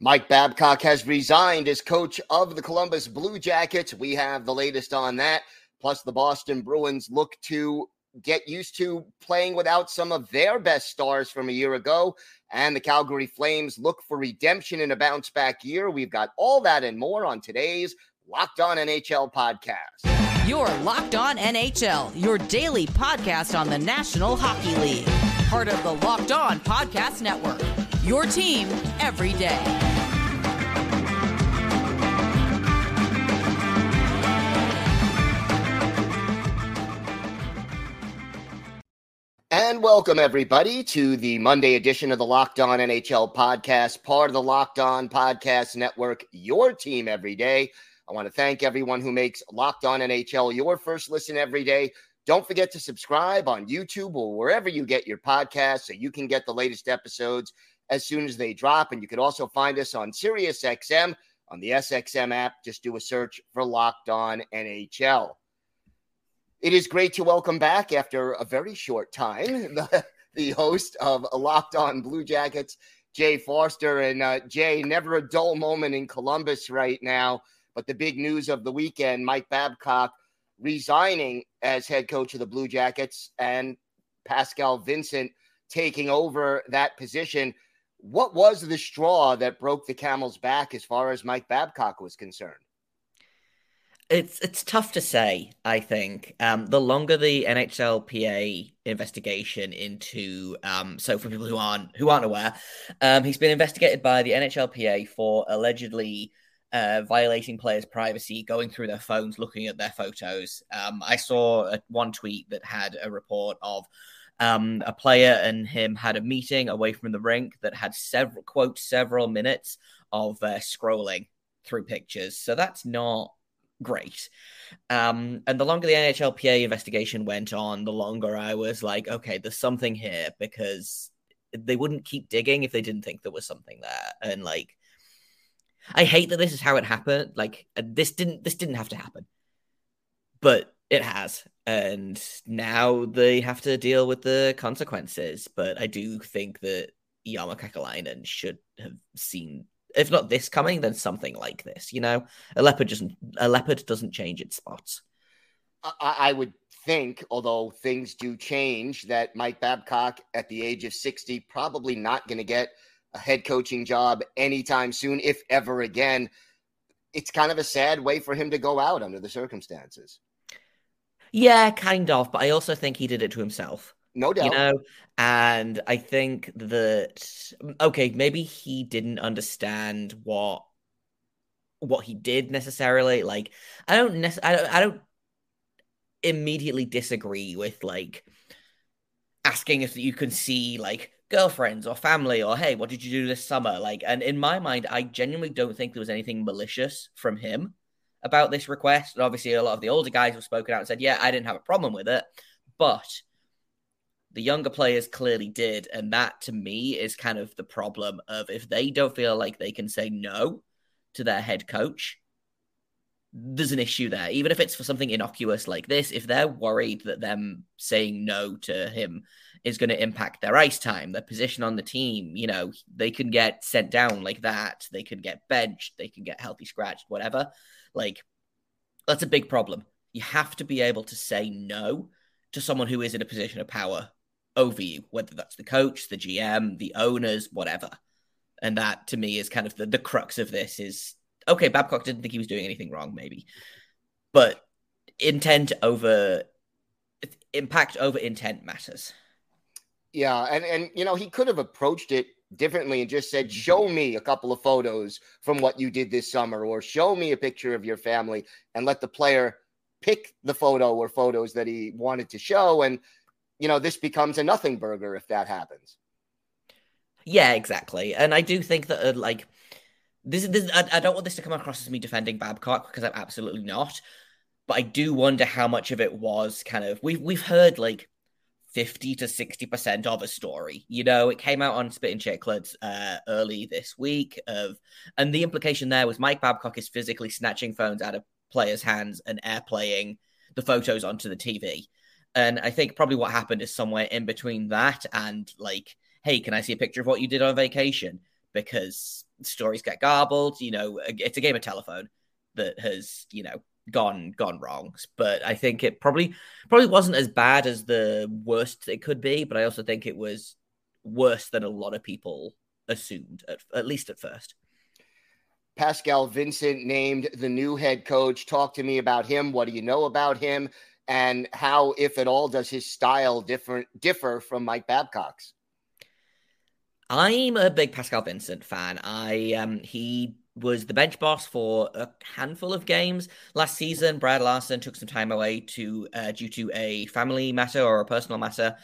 Mike Babcock has resigned as coach of the Columbus Blue Jackets. We have the latest on that. Plus, the Boston Bruins look to get used to playing without some of their best stars from a year ago. And the Calgary Flames look for redemption in a bounce back year. We've got all that and more on today's Locked On NHL podcast. Your Locked On NHL, your daily podcast on the National Hockey League. Part of the Locked On Podcast Network. Your team every day. Welcome, everybody, to the Monday edition of the Locked On NHL podcast, part of the Locked On Podcast Network, your team every day. I want to thank everyone who makes Locked On NHL your first listen every day. Don't forget to subscribe on YouTube or wherever you get your podcasts so you can get the latest episodes as soon as they drop. And you can also find us on SiriusXM on the SXM app. Just do a search for Locked On NHL. It is great to welcome back after a very short time the, the host of Locked On Blue Jackets, Jay Forster. And uh, Jay, never a dull moment in Columbus right now. But the big news of the weekend Mike Babcock resigning as head coach of the Blue Jackets and Pascal Vincent taking over that position. What was the straw that broke the camel's back as far as Mike Babcock was concerned? It's it's tough to say. I think um, the longer the NHLPA investigation into um, so for people who aren't who aren't aware, um, he's been investigated by the NHLPA for allegedly uh, violating players' privacy, going through their phones, looking at their photos. Um, I saw a, one tweet that had a report of um, a player and him had a meeting away from the rink that had several quote several minutes of uh, scrolling through pictures. So that's not great. Um, and the longer the NHLPA investigation went on, the longer I was like, okay, there's something here because they wouldn't keep digging if they didn't think there was something there. And like, I hate that this is how it happened. Like, uh, this didn't this didn't have to happen, but it has, and now they have to deal with the consequences. But I do think that Jarmo Kekalainen should have seen, if not this coming, then something like this. You know, a leopard doesn't a leopard doesn't change its spots. I, I would think, although things do change, that Mike Babcock at the age of sixty probably not going to get a head coaching job anytime soon, if ever again. It's kind of a sad way for him to go out under the circumstances. Yeah, kind of. But I also think he did it to himself. No doubt. You know, and I think that okay, maybe he didn't understand what what he did necessarily. Like, I don't nec- I don't I don't immediately disagree with like asking if you can see like girlfriends or family or hey, what did you do this summer? Like, and in my mind, I genuinely don't think there was anything malicious from him about this request. And obviously, a lot of the older guys have spoken out and said, yeah, I didn't have a problem with it. But the younger players clearly did. And that to me is kind of the problem of if they don't feel like they can say no to their head coach, there's an issue there. Even if it's for something innocuous like this, if they're worried that them saying no to him is going to impact their ice time, their position on the team, you know, they can get sent down like that. They can get benched. They can get healthy scratched, whatever. Like, that's a big problem. You have to be able to say no to someone who is in a position of power over you, whether that's the coach, the GM, the owners, whatever. And that to me is kind of the, the crux of this is okay, Babcock didn't think he was doing anything wrong, maybe. But intent over impact over intent matters. Yeah, and and you know, he could have approached it differently and just said, Show me a couple of photos from what you did this summer, or show me a picture of your family, and let the player pick the photo or photos that he wanted to show. And, you know, this becomes a nothing burger if that happens. Yeah, exactly. And I do think that, uh, like, this, this I, I don't want this to come across as me defending Babcock because I'm absolutely not. But I do wonder how much of it was kind of we've we've heard like 50 to 60% of a story. You know, it came out on Spittin' Chiclets uh, early this week of and the implication there was Mike Babcock is physically snatching phones out of players' hands and airplaying the photos onto the TV. And I think probably what happened is somewhere in between that and like, hey, can I see a picture of what you did on vacation? Because stories get garbled. You know, it's a game of telephone that has you know gone gone wrong. But I think it probably probably wasn't as bad as the worst it could be. But I also think it was worse than a lot of people assumed, at, at least at first. Pascal Vincent named the new head coach. Talk to me about him. What do you know about him? And how, if at all, does his style different differ from Mike Babcock's? I'm a big Pascal Vincent fan. I um he was the bench boss for a handful of games last season. Brad Larsen took some time away to uh, due to a family matter or a personal matter.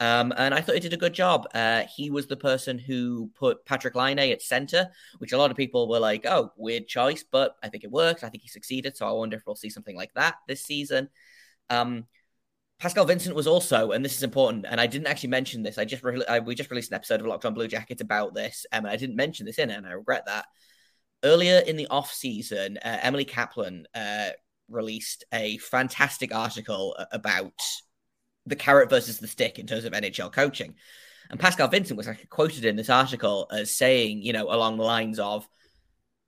Um, and I thought he did a good job. Uh, he was the person who put Patrick Laine at center, which a lot of people were like, oh, weird choice, but I think it worked. I think he succeeded. So I wonder if we'll see something like that this season. Um, Pascal Vincent was also, and this is important, and I didn't actually mention this. I just re- I, we just released an episode of Locked On Blue Jackets about this, um, and I didn't mention this in it, and I regret that. Earlier in the off season, uh, Emily Kaplan uh, released a fantastic article about the carrot versus the stick in terms of NHL coaching. And Pascal Vincent was like quoted in this article as saying, you know, along the lines of,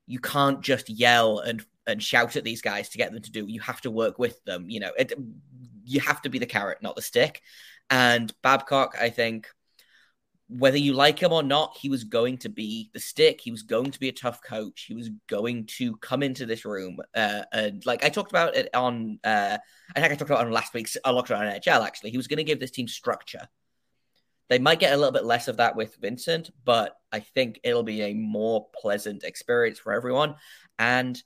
you can't just yell and and shout at these guys to get them to do. You have to work with them. You know, it, you have to be the carrot, not the stick. And Babcock, I think, whether you like him or not, he was going to be the stick. He was going to be a tough coach. He was going to come into this room. Uh, and like I talked about it on, uh, I think I talked about on last week's I looked on NHL. Actually, he was going to give this team structure. They might get a little bit less of that with Vincent, but I think it'll be a more pleasant experience for everyone. And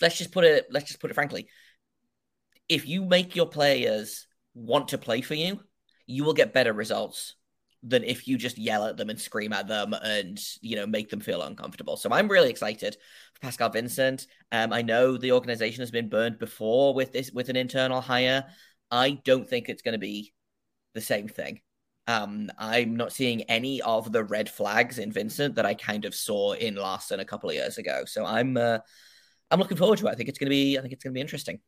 let's just put it, let's just put it frankly, if you make your players want to play for you, you will get better results than if you just yell at them and scream at them and you know make them feel uncomfortable. So I'm really excited for Pascal Vincent. Um, I know the organization has been burned before with this with an internal hire. I don't think it's going to be the same thing. Um, I'm not seeing any of the red flags in Vincent that I kind of saw in Larsen a couple of years ago. So I'm uh, I'm looking forward to it. I think it's going to be I think it's going to be interesting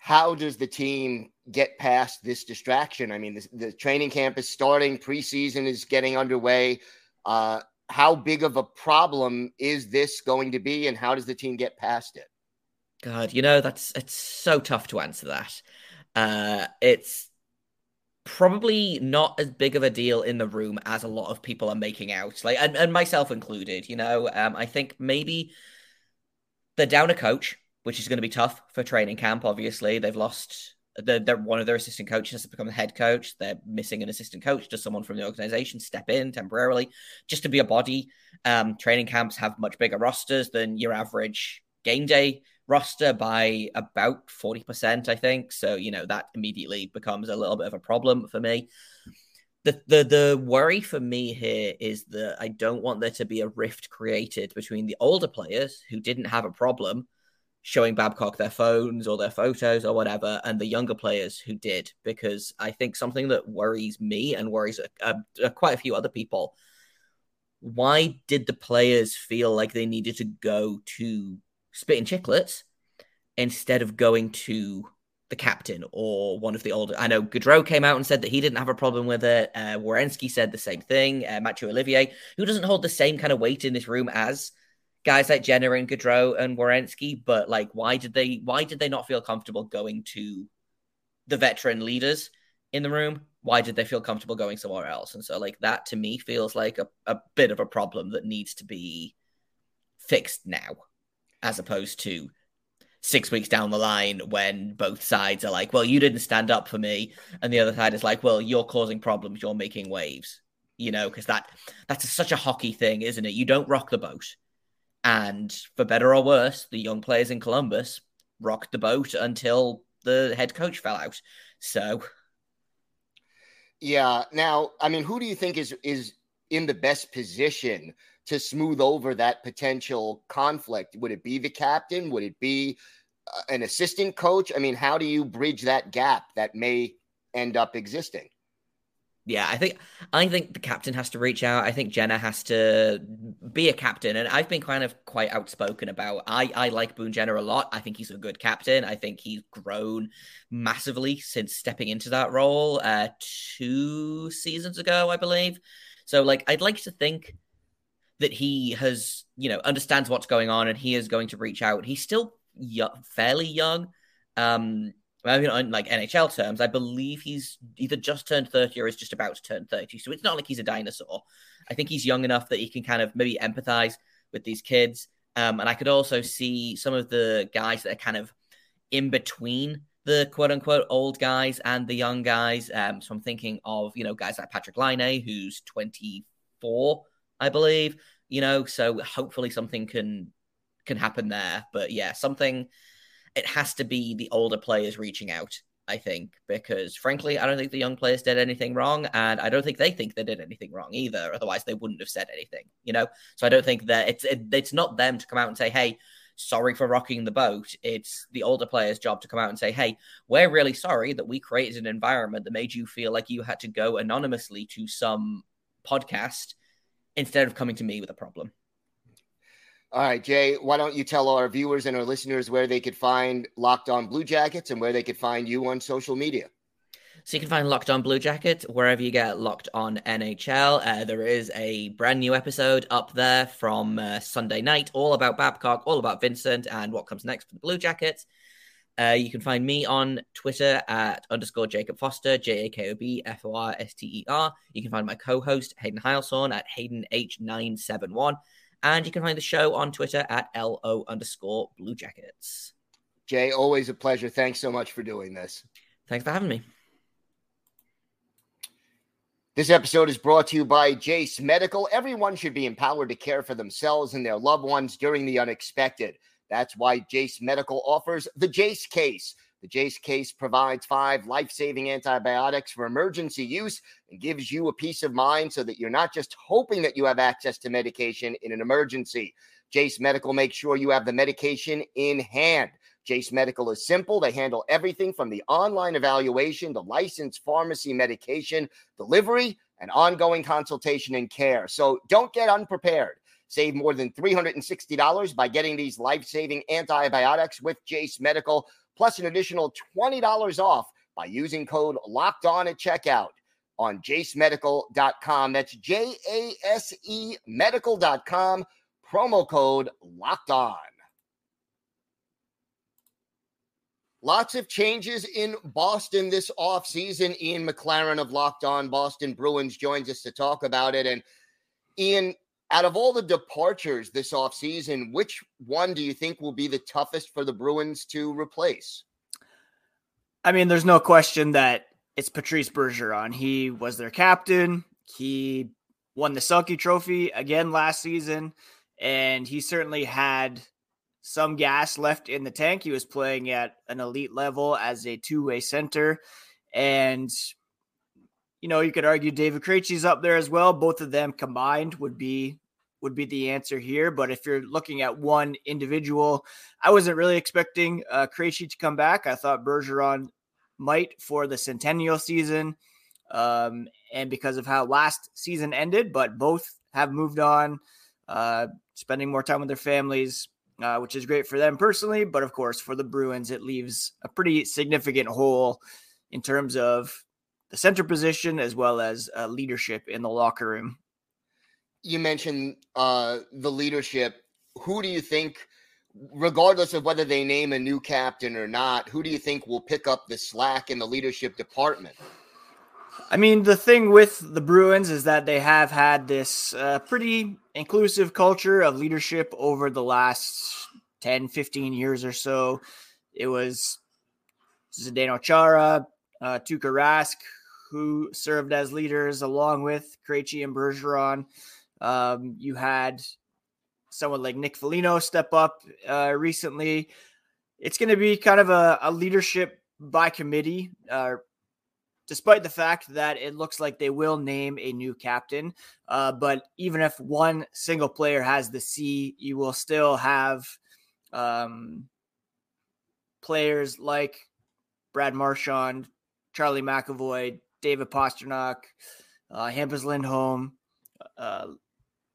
how does the team get past this distraction? I mean, the, the training camp is starting, preseason is getting underway. Uh, how big of a problem is this going to be, and how does the team get past it? God, you know that's it's so tough to answer that. Uh, it's probably not as big of a deal in the room as a lot of people are making out, like and, and myself included. You know, um, I think maybe they're down a coach which is going to be tough for training camp. Obviously, they've lost. They're, one of their assistant coaches has become the head coach. They're missing an assistant coach. Does someone from the organization step in temporarily just to be a body? Um, training camps have much bigger rosters than your average game day roster by about 40%, I think. So, you know, that immediately becomes a little bit of a problem for me. The, the the worry for me here is that I don't want there to be a rift created between the older players who didn't have a problem showing Babcock their phones or their photos or whatever, and the younger players who did, because I think something that worries me and worries uh, uh, quite a few other people. Why did the players feel like they needed to go to Spittin' Chiclets instead of going to the captain or one of the older? I know Gaudreau came out and said that he didn't have a problem with it. Uh, Werenski said the same thing. Uh, Mathieu Olivier, who doesn't hold the same kind of weight in this room as guys like Jenner and Gaudreau and Werenski, but like why did they why did they not feel comfortable going to the veteran leaders in the room? Why did they feel comfortable going somewhere else? And so like that to me feels like a, a bit of a problem that needs to be fixed now, as opposed to six weeks down the line when both sides are like, well, you didn't stand up for me, and the other side is like, well, you're causing problems, you're making waves. You know, because that that's such a hockey thing, isn't it? You don't rock the boat and for better or worse, the young players in Columbus rocked the boat until the head coach fell out. So, yeah. Now, I mean, who do you think is is in the best position to smooth over that potential conflict? Would it be the captain? Would it be uh, an assistant coach? I mean, how do you bridge that gap that may end up existing? Yeah, I think I think the captain has to reach out. I think Jenner has to be a captain, and I've been kind of quite outspoken about. I I like Boone Jenner a lot. I think he's a good captain. I think he's grown massively since stepping into that role uh, two seasons ago, I believe. So like, I'd like to think that he has, you know, understands what's going on and he is going to reach out. He's still fairly young. Um, I mean, on like NHL terms, I believe he's either just turned 30 or is just about to turn 30. So it's not like he's a dinosaur. I think he's young enough that he can kind of maybe empathize with these kids. Um, and I could also see some of the guys that are kind of in between the quote unquote old guys and the young guys. Um, so I'm thinking of, you know, guys like Patrick Laine, who's 24, I believe, you know, so hopefully something can can happen there. But yeah, something it has to be the older players reaching out, I think, because frankly, I don't think the young players did anything wrong, and I don't think they think they did anything wrong either. Otherwise, they wouldn't have said anything, you know. So I don't think that it's it, it's not them to come out and say, "Hey, sorry for rocking the boat." It's the older players' job to come out and say, "Hey, we're really sorry that we created an environment that made you feel like you had to go anonymously to some podcast instead of coming to me with a problem." All right, Jay, why don't you tell our viewers and our listeners where they could find Locked On Blue Jackets and where they could find you on social media? So you can find Locked On Blue Jacket wherever you get Locked On NHL. Uh, there is a brand new episode up there from uh, Sunday night, all about Babcock, all about Vincent, and what comes next for the Blue Jackets. Uh, you can find me on Twitter at underscore Jacob Forster, J A K O B F O R S T E R. You can find my co host, Hayden Heilsorn, at Hayden H971. And you can find the show on Twitter at LO underscore Blue Jackets. Jay, always a pleasure. Thanks so much for doing this. Thanks for having me. This episode is brought to you by Jase Medical. Everyone should be empowered to care for themselves and their loved ones during the unexpected. That's why Jase Medical offers the Jase case. The Jase case provides five life saving antibiotics for emergency use and gives you a peace of mind so that you're not just hoping that you have access to medication in an emergency. Jase Medical makes sure you have the medication in hand. Jase Medical is simple. They handle everything from the online evaluation to licensed pharmacy medication, delivery, and ongoing consultation and care. So don't get unprepared. Save more than $360 by getting these life saving antibiotics with Jase Medical plus an additional $20 off by using code locked on at checkout on jasemedical.com. That's J A S E medical.com, promo code locked on. Lots of changes in Boston this offseason. Ian McLaren of Locked On Boston Bruins joins us to talk about it. And Ian, out of all the departures this offseason, which one do you think will be the toughest for the Bruins to replace? I mean, there's no question that it's Patrice Bergeron. He was their captain. He won the Selke Trophy again last season, and he certainly had some gas left in the tank. He was playing at an elite level as a two-way center, and you know, you could argue David Krejci's up there as well. Both of them combined would be would be the answer here. But if you're looking at one individual, I wasn't really expecting uh, Krejci to come back. I thought Bergeron might for the centennial season, um, and because of how last season ended. But both have moved on, uh, spending more time with their families. Uh, which is great for them personally, but of course for the Bruins, it leaves a pretty significant hole in terms of the center position as well as uh, leadership in the locker room. You mentioned uh, the leadership. Who do you think, regardless of whether they name a new captain or not, who do you think will pick up the slack in the leadership department? I mean, the thing with the Bruins is that they have had this uh, pretty inclusive culture of leadership over the last 10, 15 years or so. It was Zdeno Chara, uh, Tuukka Rask, who served as leaders along with Krejci and Bergeron. Um, you had someone like Nick Foligno step up uh, recently. It's going to be kind of a, a leadership by committee, uh, despite the fact that it looks like they will name a new captain. Uh, but even if one single player has the C, you will still have um, players like Brad Marchand, Charlie McAvoy, David Pastrnak, uh, Hampus Lindholm, uh,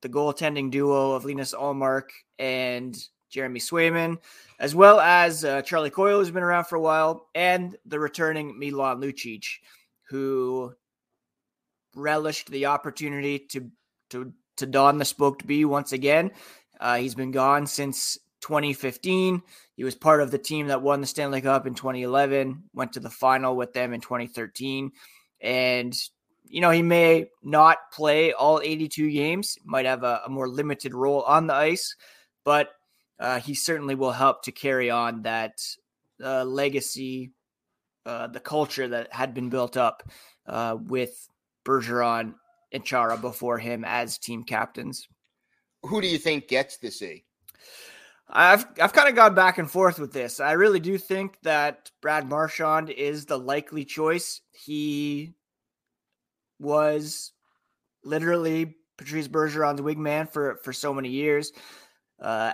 the goaltending duo of Linus Ullmark and Jeremy Swayman, as well as uh, Charlie Coyle, who's been around for a while, and the returning Milan Lucic, who relished the opportunity to to to don the spoked B once again. Uh, he's been gone since 2015. He was part of the team that won the Stanley Cup in 2011, went to the final with them in 2013. And, you know, he may not play all 82 games, might have a, a more limited role on the ice, but uh, he certainly will help to carry on that uh, legacy, uh, the culture that had been built up uh, with Bergeron and Chara before him as team captains. Who do you think gets the C? I've I've kind of gone back and forth with this. I really do think that Brad Marchand is the likely choice. He was literally Patrice Bergeron's wingman for for so many years, uh,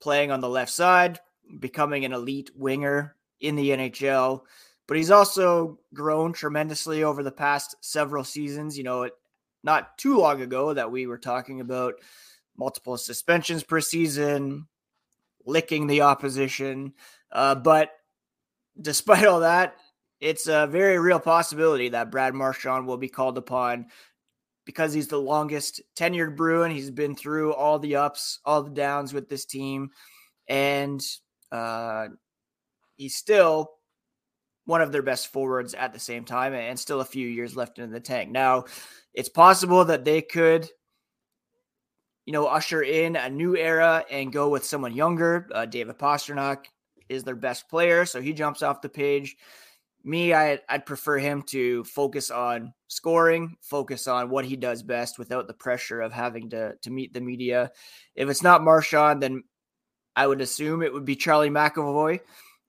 playing on the left side, becoming an elite winger in the NHL. But he's also grown tremendously over the past several seasons. You know, not too long ago that we were talking about multiple suspensions per season, licking the opposition. Uh, but despite all that, it's a very real possibility that Brad Marchand will be called upon because he's the longest tenured Bruin. He's been through all the ups, all the downs with this team, and uh, he's still one of their best forwards at the same time, and still a few years left in the tank. Now, it's possible that they could you know, usher in a new era and go with someone younger. Uh, David Pastrnak is their best player, so he jumps off the page. Me, I, I'd prefer him to focus on scoring, focus on what he does best without the pressure of having to to meet the media. If it's not Marchand, then I would assume it would be Charlie McAvoy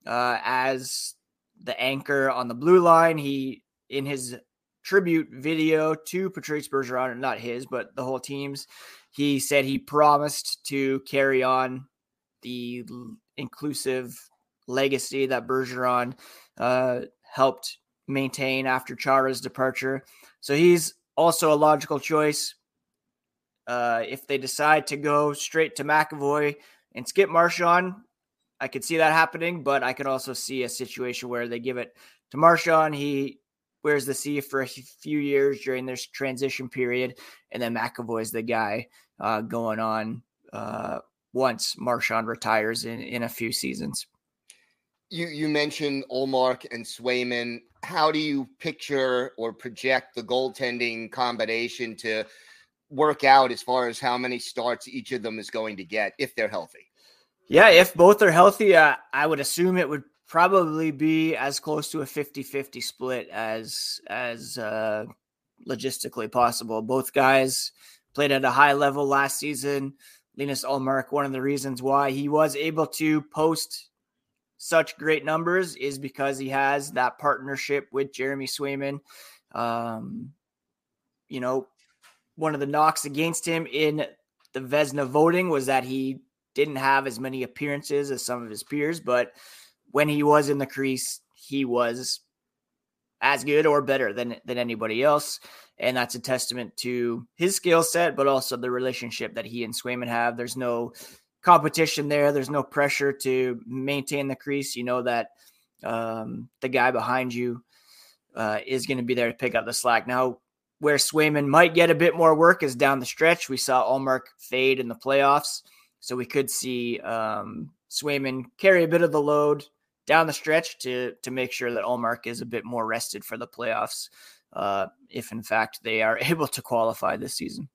uh, as the anchor on the blue line. He in his tribute video to Patrice Bergeron, not his, but the whole team's. He said he promised to carry on the inclusive legacy that Bergeron uh, helped maintain after Chara's departure. So he's also a logical choice. Uh, if they decide to go straight to McAvoy and skip Marchand, I could see that happening, but I could also see a situation where they give it to Marchand. He wears the C for a few years during this transition period, and then McAvoy's the guy uh, going on uh, once Marchand retires in, in a few seasons. You you mentioned Ullmark and Swayman. How do you picture or project the goaltending combination to work out as far as how many starts each of them is going to get if they're healthy? Yeah, if both are healthy, uh, I would assume it would probably be as close to a 50-50 split as as uh, logistically possible. Both guys played at a high level last season. Linus Ullmark, one of the reasons why he was able to post such great numbers is because he has that partnership with Jeremy Swayman. Um, you know, one of the knocks against him in the Vezina voting was that he didn't have as many appearances as some of his peers, but when he was in the crease, he was as good or better than than anybody else. And that's a testament to his skill set, but also the relationship that he and Swayman have. There's no competition there. There's no pressure to maintain the crease. You know that um, the guy behind you uh, is going to be there to pick up the slack. Now, where Swayman might get a bit more work is down the stretch. We saw Ullmark fade in the playoffs, so we could see um, Swayman carry a bit of the load down the stretch to to make sure that Ullmark is a bit more rested for the playoffs, uh, if in fact they are able to qualify this season.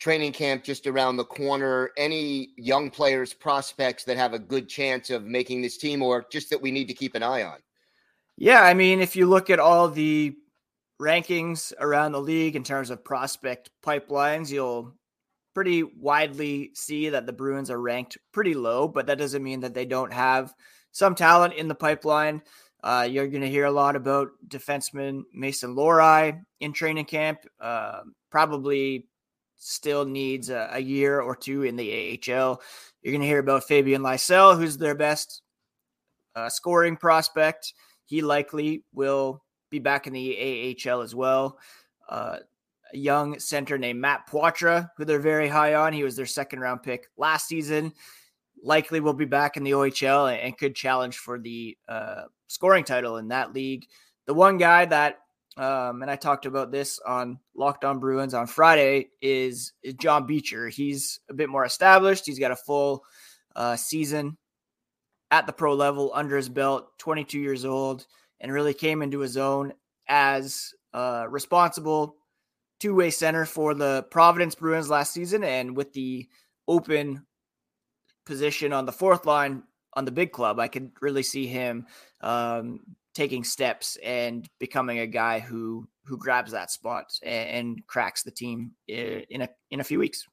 Training camp just around the corner. Any young players, prospects that have a good chance of making this team, or just that we need to keep an eye on? Yeah, I mean, if you look at all the rankings around the league in terms of prospect pipelines, you'll pretty widely see that the Bruins are ranked pretty low, but that doesn't mean that they don't have some talent in the pipeline. Uh, you're going to hear a lot about defenseman Mason Lohrei in training camp. Uh, probably still needs a, a, year or two in the AHL. You're going to hear about Fabian Lysell, who's their best uh, scoring prospect. He likely will be back in the AHL as well. Uh, a young center named Matt Poitras, who they're very high on. He was their second round pick last season likely will be back in the OHL and, and could challenge for the uh, scoring title in that league. The one guy that um, and I talked about this on Locked On Bruins on Friday, is, is John Beecher. He's a bit more established. He's got a full uh, season at the pro level under his belt, 22 years old, and really came into his own as uh, responsible two way center for the Providence Bruins last season. And with the open position on the fourth line on the big club, I could really see him um, taking steps and becoming a guy who who grabs that spot and, and cracks the team in a in a few weeks.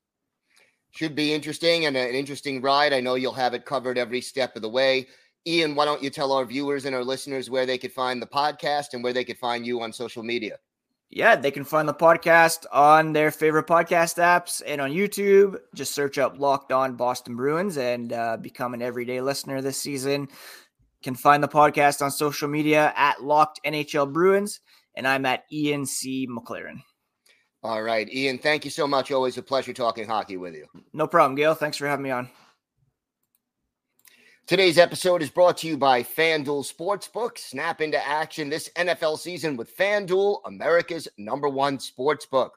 Should be interesting and an interesting ride. I know you'll have it covered every step of the way. Ian, why don't you tell our viewers and our listeners where they could find the podcast and where they could find you on social media? Yeah, they can find the podcast on their favorite podcast apps and on YouTube. Just search up Locked On Boston Bruins and uh, become an everyday listener this season can find the podcast on social media at Locked NHL Bruins, and I'm at Ian C. McLaren. All right, Ian, thank you so much. Always a pleasure talking hockey with you. No problem, Gil. Thanks for having me on. Today's episode is brought to you by FanDuel Sportsbook. Snap into action this NFL season with FanDuel, America's number one sportsbook.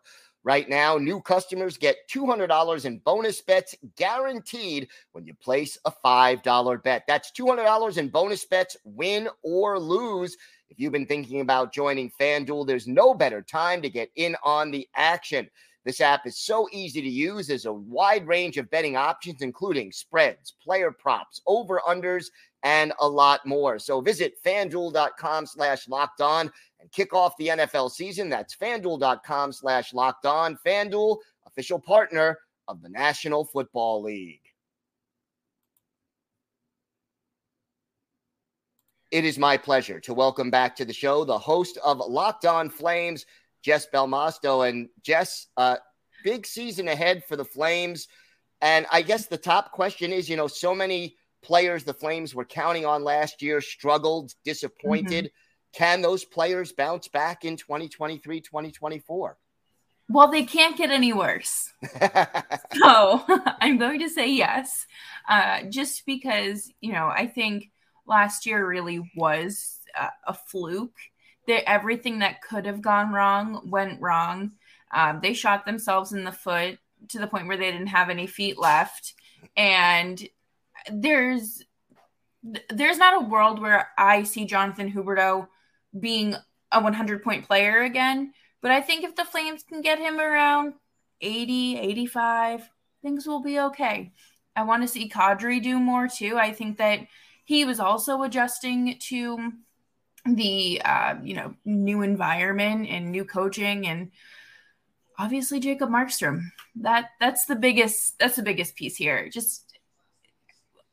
Right now, new customers get $200 in bonus bets guaranteed when you place a $5 bet. That's $200 in bonus bets, win or lose. If you've been thinking about joining FanDuel, there's no better time to get in on the action. This app is so easy to use. There's a wide range of betting options, including spreads, player props, over-unders, and a lot more. So visit fanduel.com slash locked on and kick off the NFL season. That's fanduel.com slash locked on. Fanduel, official partner of the National Football League. It is my pleasure to welcome back to the show the host of Locked On Flames, Jess Belmosto. And Jess, uh, big season ahead for the Flames. And I guess the top question is, you know, so many players the Flames were counting on last year struggled, disappointed. Mm-hmm can those players bounce back in 2023, 2024? Well, they can't get any worse. so I'm going to say yes, uh, just because, you know, I think last year really was uh, a fluke. That everything that could have gone wrong went wrong. Um, they shot themselves in the foot to the point where they didn't have any feet left. And there's there's not a world where I see Jonathan Huberdeau being a 100 point player again. But I think if the Flames can get him around 80, 85, things will be okay. I want to see Kadri do more too. I think that he was also adjusting to the uh, you know new environment and new coaching and obviously Jakob Markstrom. That that's the biggest that's the biggest piece here. Just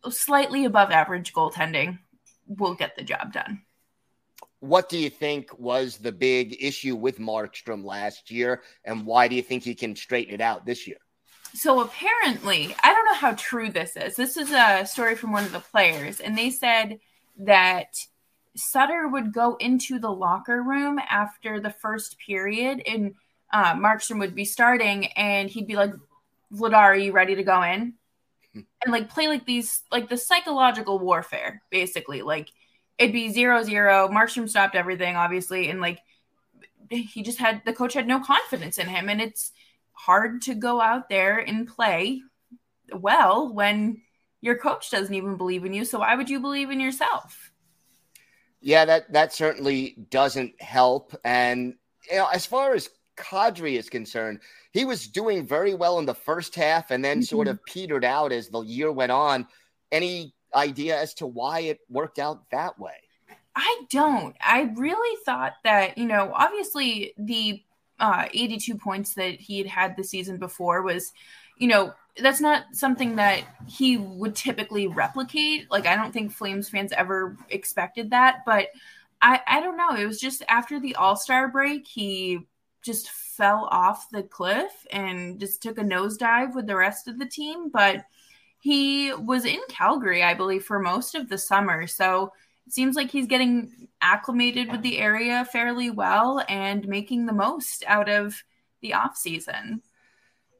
slightly above average goaltending will get the job done what do you think was the big issue with Markstrom last year, and why do you think he can straighten it out this year? So apparently, I don't know how true this is. This is a story from one of the players, and they said that Sutter would go into the locker room after the first period, and uh, Markstrom would be starting, and he'd be like, "Vladar, are you ready to go in?" Hmm. and like play like these, like the psychological warfare, basically, like it'd be zero zero. Markstrom stopped everything, obviously, and like he just had the coach had no confidence in him, and it's hard to go out there and play well when your coach doesn't even believe in you. So why would you believe in yourself? Yeah, that that certainly doesn't help. And you know, as far as Kadri is concerned, he was doing very well in the first half and then mm-hmm. sort of petered out as the year went on. Any idea as to why it worked out that way. I don't. I really thought that, you know, obviously the uh, 82 points that he had had the season before was, you know, that's not something that he would typically replicate. Like, I don't think Flames fans ever expected that, but I, I don't know. It was just after the All Star break, he just fell off the cliff and just took a nosedive with the rest of the team. But he was in Calgary, I believe, for most of the summer. So it seems like he's getting acclimated with the area fairly well and making the most out of the off season.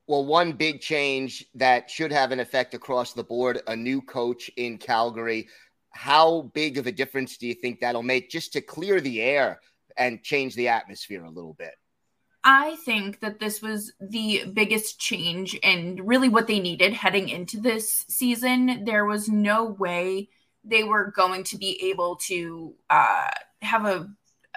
Well, one big change that should have an effect across the board a new coach in Calgary. How big of a difference do you think that'll make just to clear the air and change the atmosphere a little bit? I think that this was the biggest change and really what they needed heading into this season. There was no way they were going to be able to uh, have a,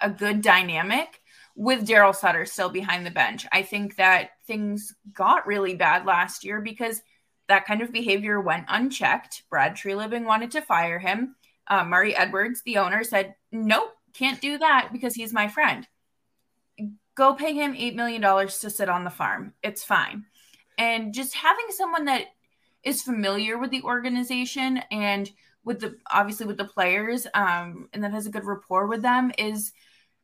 a good dynamic with Daryl Sutter still behind the bench. I think that things got really bad last year because that kind of behavior went unchecked. Brad Treliving wanted to fire him. Uh, Murray Edwards, the owner, said, Nope, can't do that because he's my friend go pay him $8 million to sit on the farm. It's fine. And just having someone that is familiar with the organization and with the obviously with the players um, and that has a good rapport with them is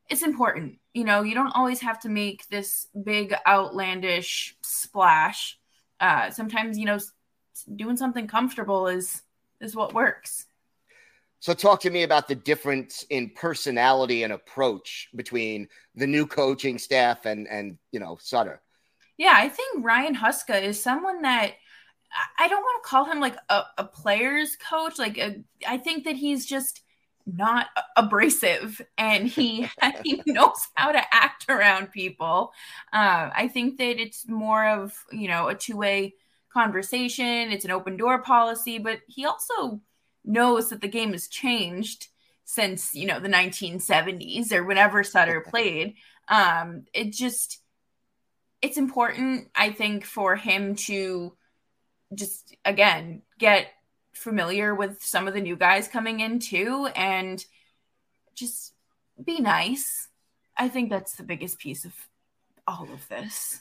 it's important. You know, you don't always have to make this big outlandish splash. Uh, sometimes, you know, doing something comfortable is is what works. So, talk to me about the difference in personality and approach between the new coaching staff and and you know Sutter. Yeah, I think Ryan Huska is someone that I don't want to call him like a, a player's coach. Like, a, I think that he's just not abrasive and he he knows how to act around people. Uh, I think that it's more of you know a two way conversation. It's an open door policy, but he also knows that the game has changed since you know the 1970s or whenever Sutter played. Um, it just it's important, I think, for him to just again get familiar with some of the new guys coming in too, and just be nice. I think that's the biggest piece of all of this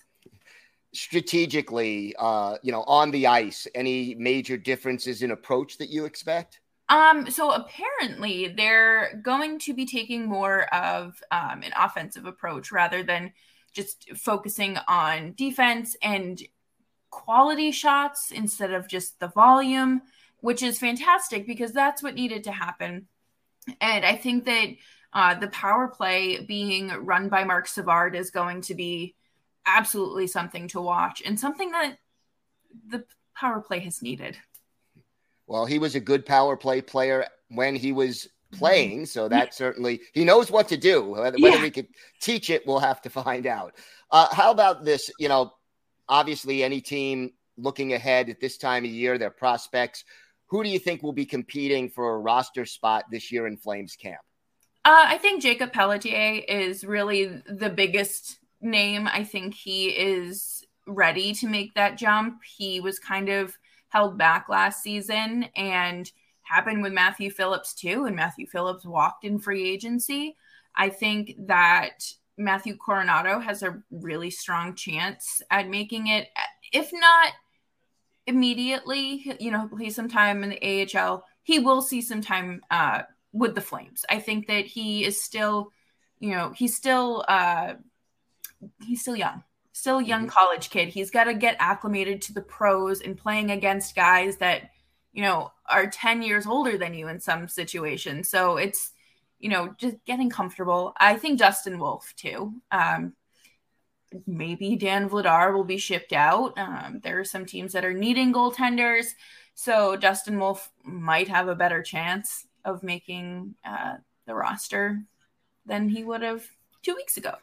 strategically, uh, you know, on the ice, any major differences in approach that you expect? Um, so apparently they're going to be taking more of um, an offensive approach rather than just focusing on defense and quality shots instead of just the volume, which is fantastic because that's what needed to happen. And I think that uh, the power play being run by Marc Savard is going to be absolutely something to watch and something that the power play has needed. Well, he was a good power play player when he was playing, so that certainly he knows what to do. Whether, yeah. we could teach it, we'll have to find out. Uh, how about this? You know, obviously, any team looking ahead at this time of year, their prospects. Who do you think will be competing for a roster spot this year in Flames camp? Uh, I think Jakob Pelletier is really the biggest name. I think he is ready to make that jump. He was kind of held back last season and happened with Matthew Phillips too. And Matthew Phillips walked in free agency. I think that Matthew Coronato has a really strong chance at making it, if not immediately, you know, play some time in the AHL. He will see some time uh, with the Flames. I think that he is still, you know, he's still uh, he's still young, still a young mm-hmm. college kid. He's got to get acclimated to the pros and playing against guys that, you know, are 10 years older than you in some situations. So it's, you know, just getting comfortable. I think Dustin Wolf too. Um, maybe Dan Vladar will be shipped out. Um, there are some teams that are needing goaltenders. So Dustin Wolf might have a better chance of making uh, the roster than he would have two weeks ago.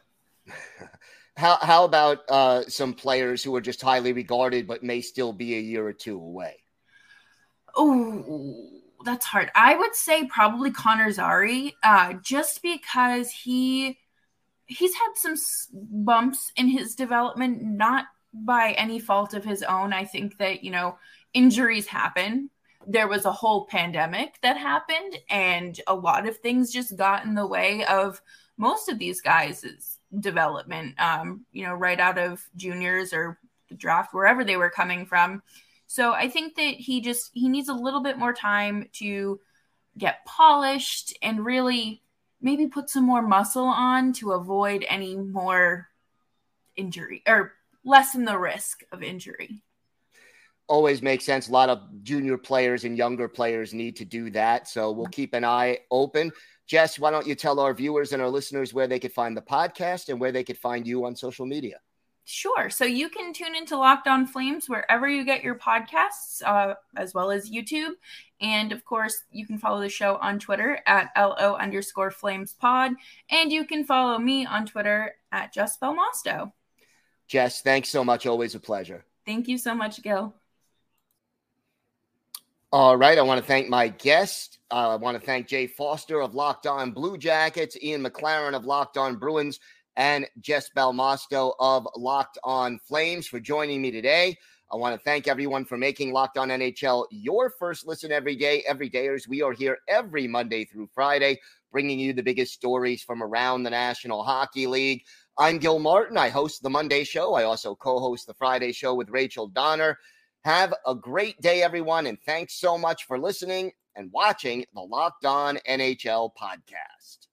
how how about uh, some players who are just highly regarded but may still be a year or two away? Oh, that's hard. I would say probably Connor Zary, uh, just because he he's had some bumps in his development, not by any fault of his own. I think that you know injuries happen. There was a whole pandemic that happened, and a lot of things just got in the way of most of these guys' development, um, you know, right out of juniors or the draft, wherever they were coming from. So I think that he just he needs a little bit more time to get polished and really maybe put some more muscle on to avoid any more injury or lessen the risk of injury. Always makes sense. A lot of junior players and younger players need to do that. So we'll keep an eye open. Jess, why don't you tell our viewers and our listeners where they could find the podcast and where they could find you on social media? Sure. So you can tune into Locked On Flames wherever you get your podcasts, uh, as well as YouTube. And of course, you can follow the show on Twitter at LO underscore Flames Pod. And you can follow me on Twitter at Just Belmosto. Jess, thanks so much. Always a pleasure. Thank you so much, Gil. All right. I want to thank my guest. Uh, I want to thank Jay Forster of Locked On Blue Jackets, Ian McLaren of Locked On Bruins, and Jess Belmosto of Locked On Flames for joining me today. I want to thank everyone for making Locked On NHL your first listen every day. Every dayers, we are here every Monday through Friday, bringing you the biggest stories from around the National Hockey League. I'm Gil Martin. I host the Monday show. I also co host the Friday show with Rachel Donner. Have a great day, everyone. And thanks so much for listening and watching the Locked On NHL podcast.